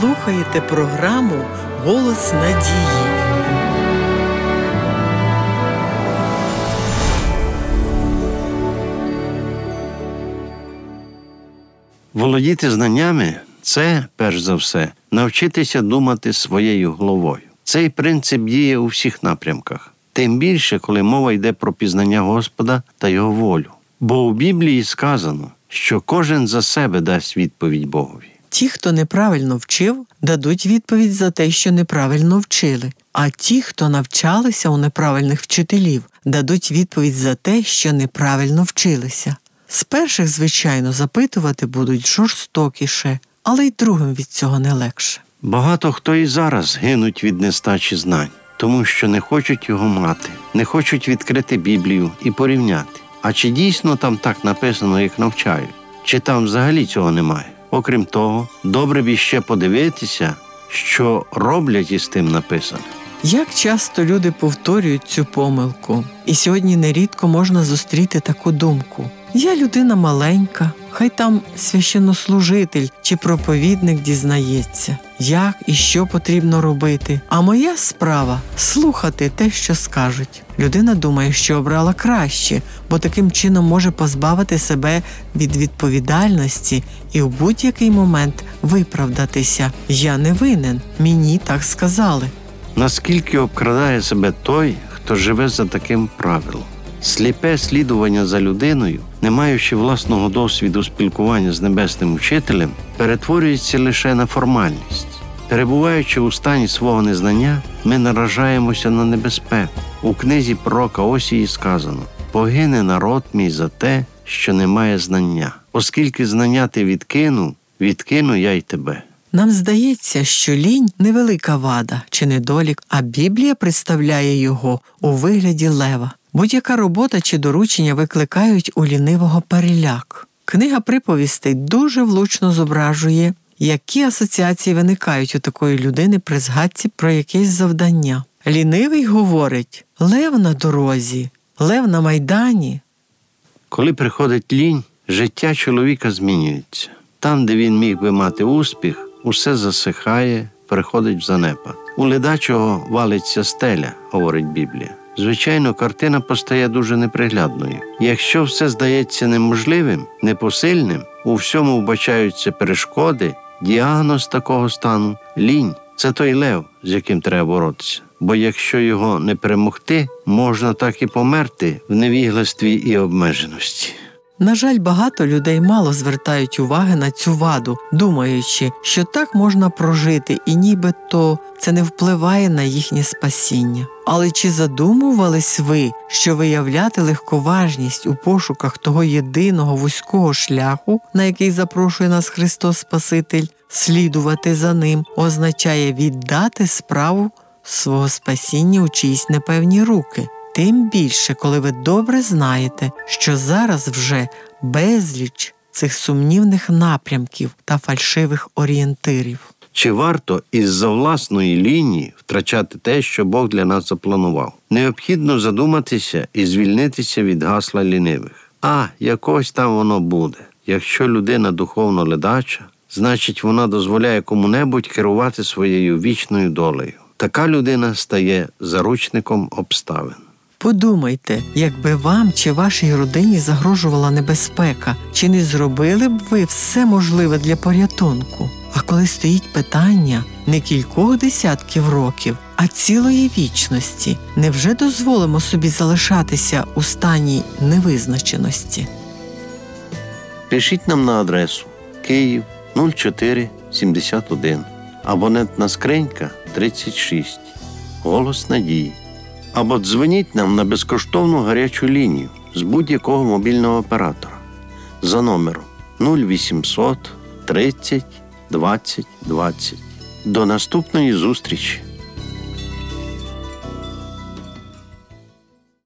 слухаєте програму Голос надії. Володіти знаннями це, перш за все, навчитися думати своєю головою. Цей принцип діє у всіх напрямках, тим більше, коли мова йде про пізнання Господа та Його волю. Бо у Біблії сказано, що кожен за себе дасть відповідь Богові. Ті, хто неправильно вчив, дадуть відповідь за те, що неправильно вчили. А ті, хто навчалися у неправильних вчителів, дадуть відповідь за те, що неправильно вчилися. З перших, звичайно, запитувати будуть жорстокіше, але й другим від цього не легше. Багато хто і зараз гинуть від нестачі знань, тому що не хочуть його мати, не хочуть відкрити Біблію і порівняти. А чи дійсно там так написано, як навчають, чи там взагалі цього немає? Окрім того, добре б іще подивитися, що роблять із тим написане. Як часто люди повторюють цю помилку, і сьогодні нерідко можна зустріти таку думку: я людина маленька, хай там священнослужитель чи проповідник дізнається, як і що потрібно робити. А моя справа слухати те, що скажуть. Людина думає, що обрала краще, бо таким чином може позбавити себе від відповідальності і в будь-який момент виправдатися. Я не винен, мені так сказали. Наскільки обкрадає себе той, хто живе за таким правилом? Сліпе слідування за людиною, не маючи власного досвіду спілкування з небесним учителем, перетворюється лише на формальність. Перебуваючи у стані свого незнання, ми наражаємося на небезпеку. У книзі пророка Осії сказано: погине народ мій за те, що не має знання. Оскільки знання ти відкинув, відкину я й тебе. Нам здається, що лінь невелика вада чи недолік, а Біблія представляє його у вигляді лева. Будь-яка робота чи доручення викликають у лінивого переляк. Книга приповістей дуже влучно зображує, які асоціації виникають у такої людини при згадці про якесь завдання. Лінивий говорить лев на дорозі, лев на майдані. Коли приходить лінь, життя чоловіка змінюється. Там, де він міг би мати успіх, усе засихає, приходить в занепад. У ледачого валиться стеля, говорить Біблія. Звичайно, картина постає дуже неприглядною. Якщо все здається неможливим, непосильним, у всьому вбачаються перешкоди, діагноз такого стану лінь це той лев, з яким треба боротися. Бо якщо його не перемогти, можна так і померти в невігластві і обмеженості. На жаль, багато людей мало звертають уваги на цю ваду, думаючи, що так можна прожити, і нібито це не впливає на їхнє спасіння. Але чи задумувались ви, що виявляти легковажність у пошуках того єдиного вузького шляху, на який запрошує нас Христос Спаситель, слідувати за ним, означає віддати справу свого спасіння у чиїсь непевні руки? Тим більше, коли ви добре знаєте, що зараз вже безліч цих сумнівних напрямків та фальшивих орієнтирів. Чи варто із-за власної лінії втрачати те, що Бог для нас запланував? Необхідно задуматися і звільнитися від гасла лінивих. А якось там воно буде. Якщо людина духовно ледача, значить вона дозволяє кому-небудь керувати своєю вічною долею. Така людина стає заручником обставин. Подумайте, якби вам чи вашій родині загрожувала небезпека, чи не зробили б ви все можливе для порятунку? А коли стоїть питання не кількох десятків років, а цілої вічності, невже дозволимо собі залишатися у стані невизначеності? Пишіть нам на адресу Київ 0471, абонентна скринька 36, Голос Надії. Або дзвоніть нам на безкоштовну гарячу лінію з будь-якого мобільного оператора за номером 0800 30 20 20. До наступної зустрічі!